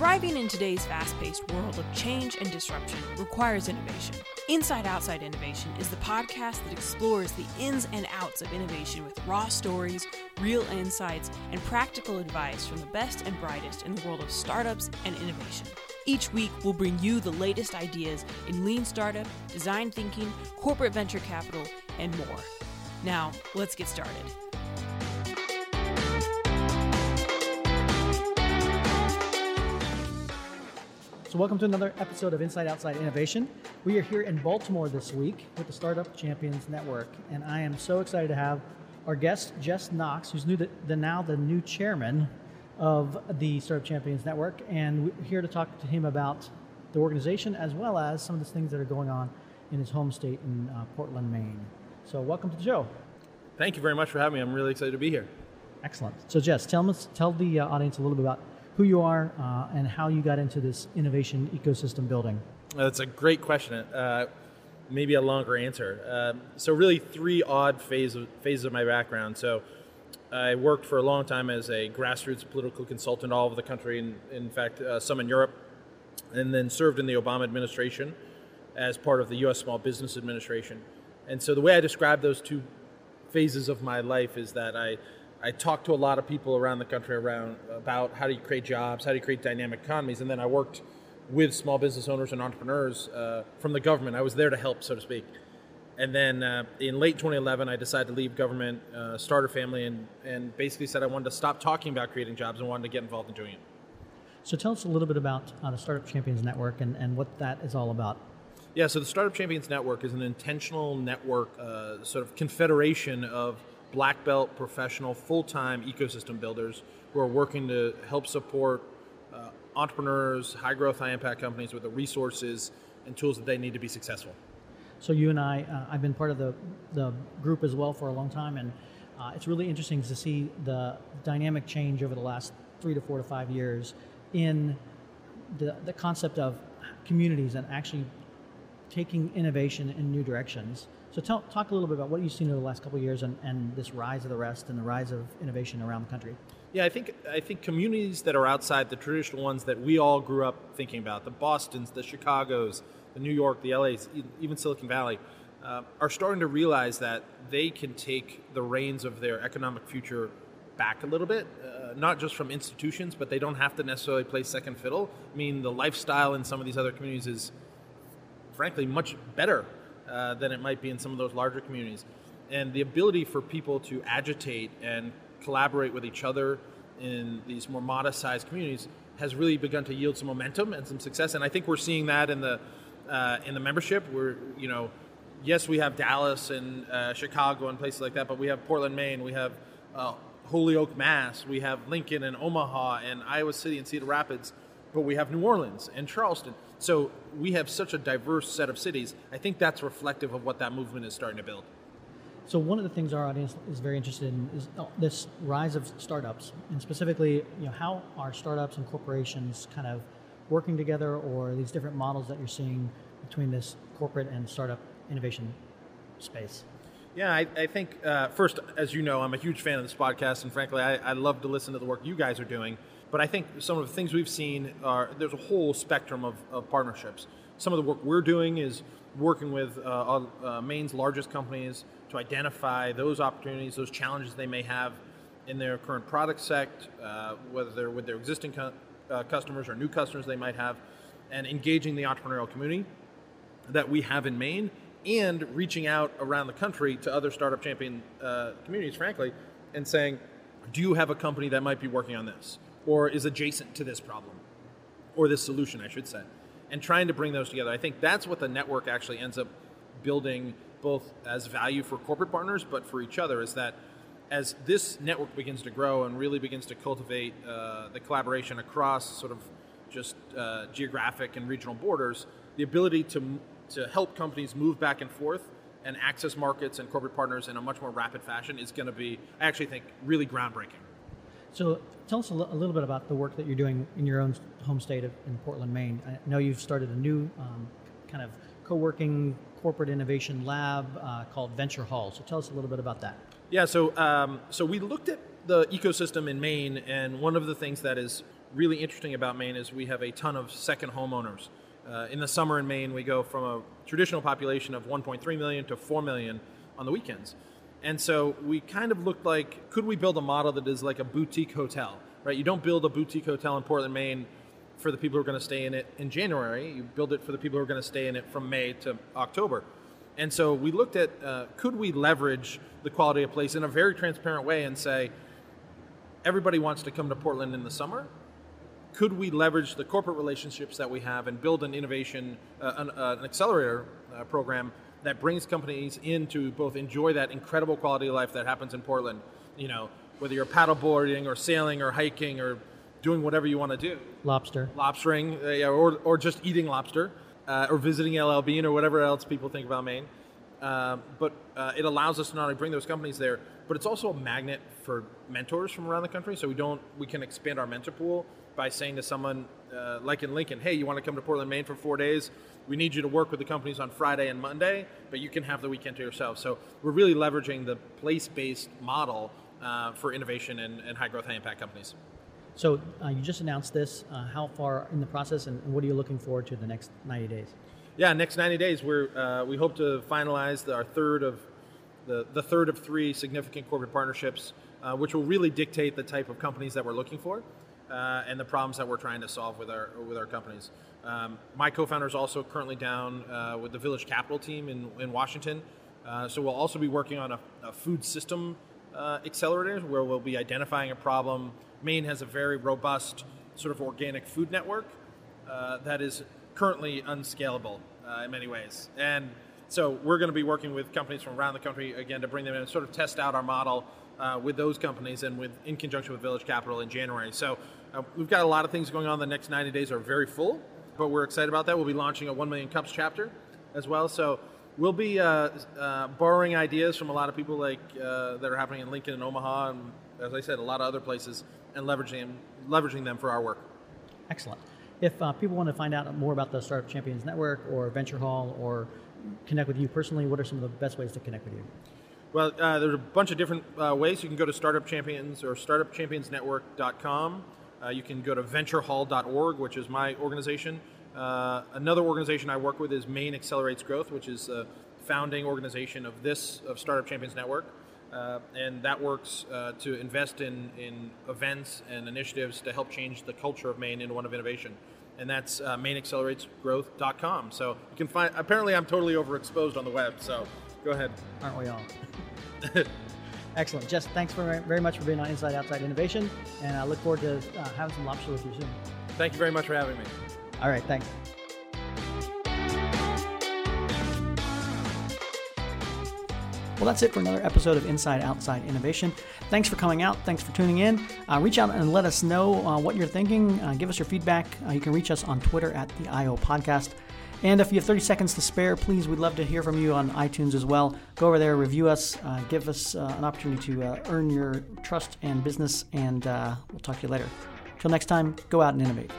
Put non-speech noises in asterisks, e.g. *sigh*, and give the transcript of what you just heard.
Thriving in today's fast paced world of change and disruption requires innovation. Inside Outside Innovation is the podcast that explores the ins and outs of innovation with raw stories, real insights, and practical advice from the best and brightest in the world of startups and innovation. Each week, we'll bring you the latest ideas in lean startup, design thinking, corporate venture capital, and more. Now, let's get started. So, welcome to another episode of Inside Outside Innovation. We are here in Baltimore this week with the Startup Champions Network, and I am so excited to have our guest Jess Knox, who's new the, the now the new chairman of the Startup Champions Network, and we're here to talk to him about the organization as well as some of the things that are going on in his home state in uh, Portland, Maine. So, welcome to the show. Thank you very much for having me. I'm really excited to be here. Excellent. So, Jess, tell us, tell the uh, audience a little bit about who you are uh, and how you got into this innovation ecosystem building. That's a great question. Uh, maybe a longer answer. Um, so, really, three odd phase of, phases of my background. So, I worked for a long time as a grassroots political consultant all over the country, and in fact, uh, some in Europe, and then served in the Obama administration as part of the U.S. Small Business Administration. And so, the way I describe those two phases of my life is that I I talked to a lot of people around the country around about how do you create jobs, how do you create dynamic economies, and then I worked with small business owners and entrepreneurs uh, from the government. I was there to help, so to speak. And then uh, in late 2011, I decided to leave government, uh, start a family, and, and basically said I wanted to stop talking about creating jobs and wanted to get involved in doing it. So tell us a little bit about uh, the Startup Champions Network and, and what that is all about. Yeah, so the Startup Champions Network is an intentional network, uh, sort of confederation of black belt professional full-time ecosystem builders who are working to help support uh, entrepreneurs high growth high impact companies with the resources and tools that they need to be successful. So you and i uh, i've been part of the, the group as well for a long time and uh, it's really interesting to see the dynamic change over the last three to four to five years in the, the concept of communities and actually taking innovation in new directions so tell, talk a little bit about what you've seen over the last couple of years and, and this rise of the rest and the rise of innovation around the country. Yeah, I think I think communities that are outside the traditional ones that we all grew up thinking about, the Boston's, the Chicago's, the New York, the LA's, even Silicon Valley, uh, are starting to realize that they can take the reins of their economic future back a little bit, uh, not just from institutions, but they don't have to necessarily play second fiddle. I mean, the lifestyle in some of these other communities is, frankly, much better uh, than it might be in some of those larger communities. And the ability for people to agitate and collaborate with each other in these more modest sized communities has really begun to yield some momentum and some success. And I think we're seeing that in the uh, in the membership. We're you know, yes, we have Dallas and uh, Chicago and places like that, but we have Portland, Maine. We have uh, Holyoke, Mass. We have Lincoln and Omaha and Iowa City and Cedar Rapids. But we have New Orleans and Charleston. So we have such a diverse set of cities. I think that's reflective of what that movement is starting to build. So one of the things our audience is very interested in is uh, this rise of startups, and specifically, you know, how are startups and corporations kind of working together, or these different models that you're seeing between this corporate and startup innovation space? Yeah, I, I think uh, first, as you know, I'm a huge fan of this podcast, and frankly, I, I love to listen to the work you guys are doing. But I think some of the things we've seen are there's a whole spectrum of, of partnerships. Some of the work we're doing is working with uh, uh, Maine's largest companies to identify those opportunities, those challenges they may have in their current product set, uh, whether they're with their existing co- uh, customers or new customers they might have, and engaging the entrepreneurial community that we have in Maine, and reaching out around the country to other startup champion uh, communities, frankly, and saying, do you have a company that might be working on this? Or is adjacent to this problem or this solution, I should say, and trying to bring those together. I think that's what the network actually ends up building both as value for corporate partners but for each other is that as this network begins to grow and really begins to cultivate uh, the collaboration across sort of just uh, geographic and regional borders, the ability to, to help companies move back and forth and access markets and corporate partners in a much more rapid fashion is going to be, I actually think, really groundbreaking. So tell us a, l- a little bit about the work that you're doing in your own home state of, in Portland, Maine. I know you've started a new um, kind of co-working corporate innovation lab uh, called Venture Hall. So tell us a little bit about that. Yeah, so um, so we looked at the ecosystem in Maine, and one of the things that is really interesting about Maine is we have a ton of second homeowners. Uh, in the summer in Maine, we go from a traditional population of 1.3 million to 4 million on the weekends. And so we kind of looked like, could we build a model that is like a boutique hotel, right? You don't build a boutique hotel in Portland, Maine for the people who are going to stay in it in January. You build it for the people who are going to stay in it from May to October. And so we looked at uh, could we leverage the quality of place in a very transparent way and say, everybody wants to come to Portland in the summer. Could we leverage the corporate relationships that we have and build an innovation, uh, an, uh, an, accelerator uh, program that brings companies in to both enjoy that incredible quality of life that happens in Portland? You know, whether you're paddleboarding or sailing or hiking or doing whatever you want to do. Lobster. Lobstering, uh, yeah, or, or just eating lobster, uh, or visiting LL Bean or whatever else people think about Maine. Uh, but uh, it allows us to not only bring those companies there, but it's also a magnet for mentors from around the country. So we don't we can expand our mentor pool by saying to someone uh, like in Lincoln, "Hey, you want to come to Portland, Maine for four days? We need you to work with the companies on Friday and Monday, but you can have the weekend to yourself." So we're really leveraging the place-based model uh, for innovation and, and high growth, high impact companies. So uh, you just announced this. Uh, how far in the process, and, what are you looking forward to the next 90 days? Yeah, next 90 days, we're uh, we hope to finalize the, our third of the, the third of three significant corporate partnerships, uh, which will really dictate the type of companies that we're looking for. Uh, and the problems that we're trying to solve with our with our companies. Um, my co-founder is also currently down uh, with the Village Capital team in, in Washington, so we'll also be working on a, a food system accelerator where we'll be identifying a problem Maine has a very robust sort of organic food network uh, that is currently unscalable uh, in many ways. And so we're going to be working with companies from around the country again to bring them in and sort of test out our model uh, with those companies and with in conjunction with Village Capital in January. So uh, we've got a lot of things going on. The next 90 days are very full, but we're excited about that. We'll be launching a 1 million cups chapter as well. So we'll be uh, uh, borrowing ideas from a lot of people like uh, that are happening in Lincoln and Omaha, and as I said, a lot of other places and leveraging leveraging them for our work. Excellent. If uh, people want to find out more about the Startup Champions Network or Venture Hall or connect with you personally, what are some of the best ways to connect with you? Well, uh, there's a bunch of different uh, ways. You can go to Startup Champions or StartupChampionsNetwork.com. Uh, you can go to VentureHall.org, which is my organization. Uh, another organization I work with is Maine Accelerates Growth, which is the founding organization of this of Startup Champions Network. Uh, and that works uh, to invest in, in events and initiatives to help change the culture of Maine into one of innovation. And that's uh, MaineAcceleratesGrowth.com. So you can find, apparently, I'm totally overexposed on the web, so go ahead. Aren't we all? *laughs* Excellent. Jess, thanks for, very much for being on Inside Outside Innovation, and I look forward to uh, having some lobster with you soon. Thank you very much for having me. All right, thanks. Well, that's it for another episode of Inside Outside Innovation. Thanks for coming out. Thanks for tuning in. Uh, reach out and let us know uh, what you're thinking. Uh, give us your feedback. Uh, you can reach us on Twitter at the IO Podcast. And if you have 30 seconds to spare, please, we'd love to hear from you on iTunes as well. Go over there, review us, uh, give us uh, an opportunity to earn your trust and business, and we'll talk to you later. Till next time, go out and innovate.